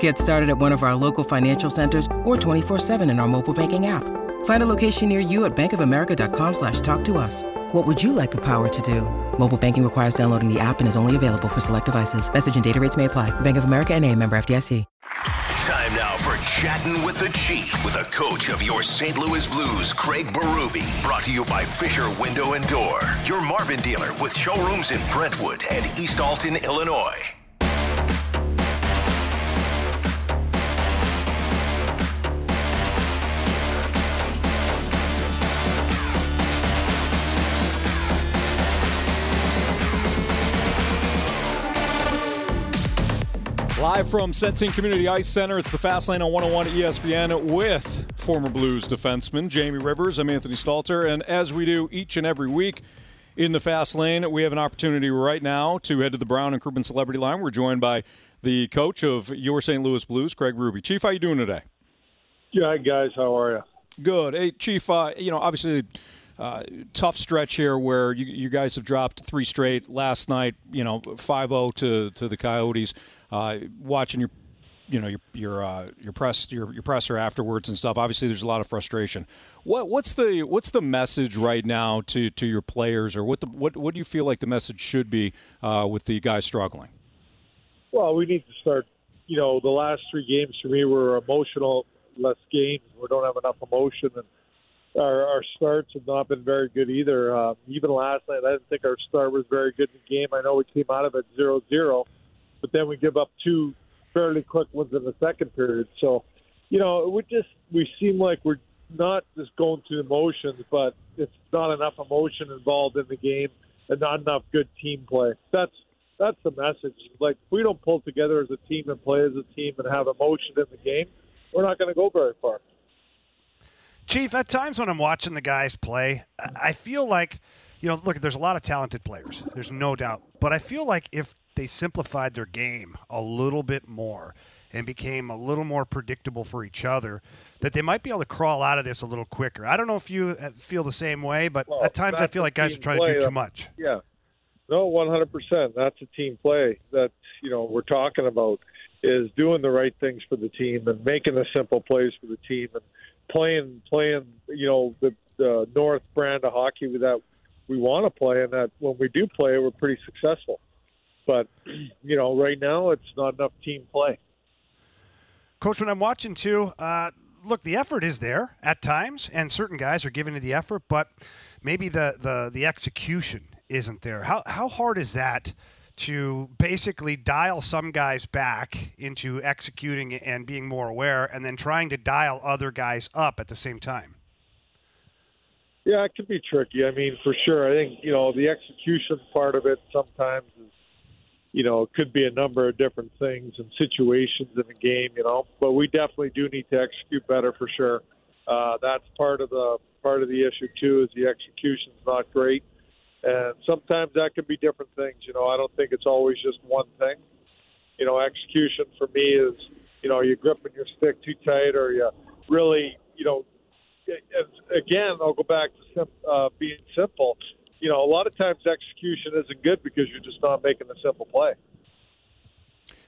Get started at one of our local financial centers or 24-7 in our mobile banking app. Find a location near you at bankofamerica.com slash talk to us. What would you like the power to do? Mobile banking requires downloading the app and is only available for select devices. Message and data rates may apply. Bank of America and a member FDIC. Time now for Chatting with the Chief with a coach of your St. Louis Blues, Craig Berube. Brought to you by Fisher Window and Door, your Marvin dealer with showrooms in Brentwood and East Alton, Illinois. Live from Centene Community Ice Center, it's the Fast Lane on 101 ESPN with former Blues defenseman Jamie Rivers. I'm Anthony Stalter, and as we do each and every week in the Fast Lane, we have an opportunity right now to head to the Brown and Crouppen Celebrity Line. We're joined by the coach of your St. Louis Blues, Craig Berube. Chief, how you doing today? Yeah, guys, how are you? Good. Hey, Chief. Uh, you know, obviously. Uh, tough stretch here where you, you, guys have dropped three straight. Last night, you know, 5-0 to, to the Coyotes uh, watching your you know your your uh, your press your your presser afterwards and stuff. Obviously, there's a lot of frustration. What what's the what's the message right now to, to your players, or what the what what do you feel like the message should be uh, with the guys struggling? Well, we need to start. You know, the last three games for me were emotional less games. We don't have enough emotion, and our, our starts have not been very good either. Uh, even last night, I didn't think our start was very good in the game. I know we came out of it zero zero but then we give up two fairly quick ones in the second period. So, you know, we just we seem like we're not just going through emotions, but it's not enough emotion involved in the game and not enough good team play. That's that's the message. Like if we don't pull together as a team and play as a team and have emotion in the game, we're not going to go very far. Chief, at times when I'm watching the guys play, I feel like, you know, look, there's a lot of talented players. There's no doubt. But I feel like if they simplified their game a little bit more and became a little more predictable for each other, that they might be able to crawl out of this a little quicker. I don't know if you uh, feel the same way, but well, at times I feel like guys are trying play. to do too much. Yeah. No, 100%. That's a team play that, you know, we're talking about is doing the right things for the team and making the simple plays for the team and playing, playing, you know, the, the North brand of hockey that we want to play and that when we do play, we're pretty successful. But you know, right now it's not enough team play. Coach, when I'm watching too, uh, look, the effort is there at times, and certain guys are giving it the effort, but maybe the the the execution isn't there. How how hard is that? to basically dial some guys back into executing and being more aware and then trying to dial other guys up at the same time? Yeah, it can be tricky. I mean, for sure. I think, you know, the execution part of it sometimes is you know, it could be a number of different things and situations in the game, you know. But we definitely do need to execute better for sure. Uh, that's part of the part of the issue too. Is the execution's not great, and sometimes that can be different things. You know, I don't think it's always just one thing. You know, execution for me is, you know, you gripping your stick too tight, or you really, you know, again, I'll go back to sim- uh, being simple you know, a lot of times execution isn't good because you're just not making the simple play.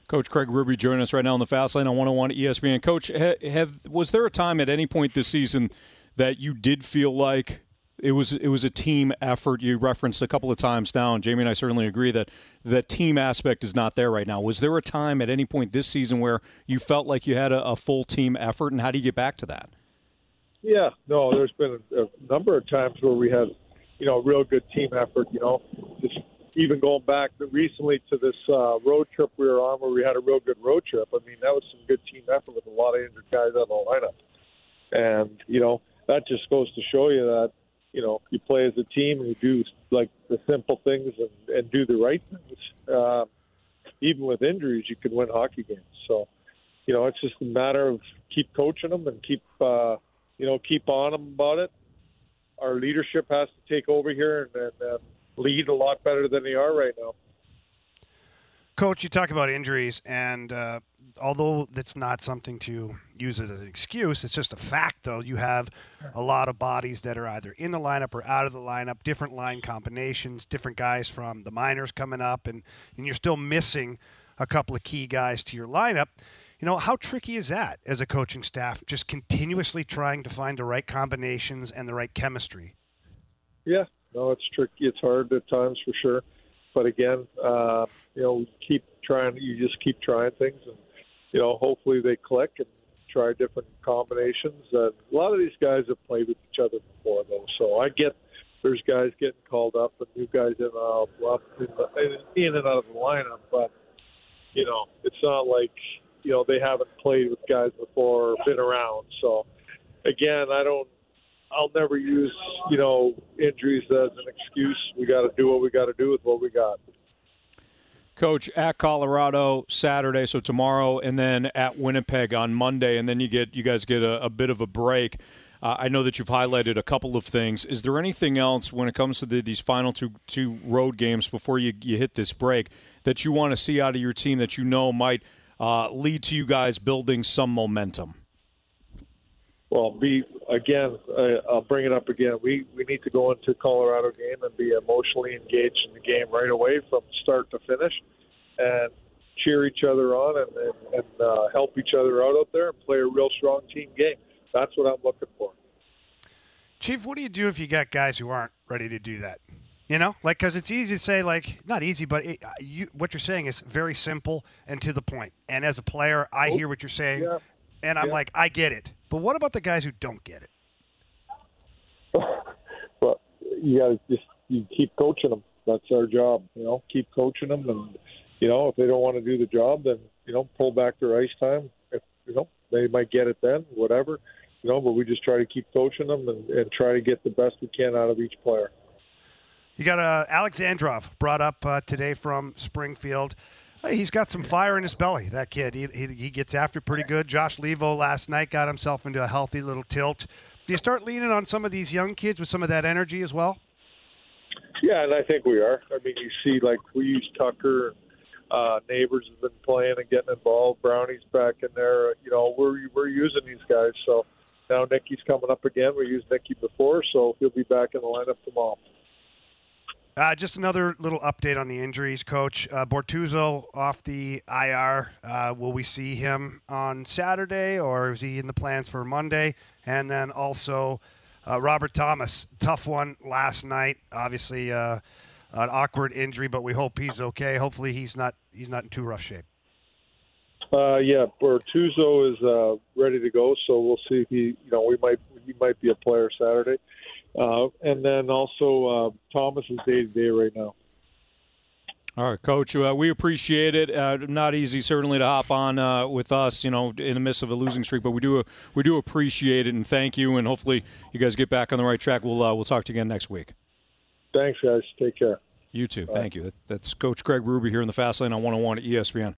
Coach Craig Berube joining us right now on the Fast Lane on 101 ESPN. Coach, have was there a time at any point this season that you did feel like it was it was a team effort? You referenced a couple of times now, and Jamie and I certainly agree that that team aspect is not there right now. Was there a time at any point this season where you felt like you had a, a full team effort, and how do you get back to that? Yeah, no, there's been a, a number of times where we had you know, real good team effort. You know, just even going back recently to this uh, road trip we were on, where we had a real good road trip. I mean, that was some good team effort with a lot of injured guys on the lineup, and you know, that just goes to show you that you know you play as a team and you do like the simple things and, and do the right things. Uh, even with injuries, you can win hockey games. So, you know, it's just a matter of keep coaching them and keep, uh, you know, keep on them about it. Our leadership has to take over here and, and, and lead a lot better than they are right now. Coach, you talk about injuries, and uh, although that's not something to use as an excuse, it's just a fact, though. You have a lot of bodies that are either in the lineup or out of the lineup, different line combinations, different guys from the minors coming up, and, and you're still missing a couple of key guys to your lineup. You know, how tricky is that as a coaching staff, just continuously trying to find the right combinations and the right chemistry? Yeah, no, it's tricky. It's hard at times for sure. But again, uh, you know, keep trying. You just keep trying things, and you know, hopefully they click and try different combinations. And a lot of these guys have played with each other before, though. So I get there's guys getting called up and new guys in, uh, in, the, in and out of the lineup, but you know, it's not like you know they haven't played with guys before or been around. So again, I don't I'll never use you know injuries as an excuse. We got to do what we got to do with what we got. Coach at Colorado Saturday, so tomorrow, and then at Winnipeg on Monday, and then you get you guys get a, a bit of a break. Uh, I know that you've highlighted a couple of things. Is there anything else when it comes to the, these final two two road games before you, you hit this break that you want to see out of your team that you know might uh, lead to you guys building some momentum? Well, be again. Uh, I'll bring it up again. We we need to go into Colorado game and be emotionally engaged in the game right away from start to finish, and cheer each other on and and, and uh, help each other out out there and play a real strong team game. That's what I'm looking for. Chief, what do you do if you got guys who aren't ready to do that? You know, like because it's easy to say, like not easy, but it, uh, you, what you're saying is very simple and to the point. And as a player, I oh, hear what you're saying, yeah. and I'm yeah. like, I get it. But what about the guys who don't get it? well, you got to just you keep coaching them. That's our job. You know, keep coaching them, and you know if they don't want to do the job, then you know pull back their ice time. If you know they might get it then, whatever. You know, but we just try to keep coaching them and, and try to get the best we can out of each player. You got uh, Alexandrov brought up uh, today from Springfield. He's got some fire in his belly, that kid. He, he, he, gets after pretty good. Josh Leivo last night got himself into a healthy little tilt. Do you start leaning on some of these young kids with some of that energy as well? Yeah, and I think we are. I mean, you see, like, we use Tucker. Uh, Neighbours have been playing and getting involved. Brownie's back in there. You know, we're, we're using these guys. So now Nicky's coming up again. We used Nicky before, so he'll be back in the lineup tomorrow. Uh, just another little update on the injuries, Coach. Uh, Bortuzzo off the IR. Uh, will we see him on Saturday, or is he in the plans for Monday? And then also uh, Robert Thomas, tough one last night. Obviously, uh, an awkward injury, but we hope he's okay. Hopefully, he's not he's not in too rough shape. Uh, yeah, Bortuzzo is ready to go, so we'll see if he. You know, we might he might be a player Saturday. Uh, and then also uh, Thomas is day to day right now. All right, Coach. Uh, we appreciate it. Uh, not easy, certainly, to hop on uh, with us, you know, in the midst of a losing streak, but we do we do appreciate it and thank you. And hopefully, you guys get back on the right track. We'll uh, we'll talk to you again next week. Thanks, guys. Take care. You too. Thank you. That's Coach Greg Berube here in the Fast Lane on 101 at ESPN.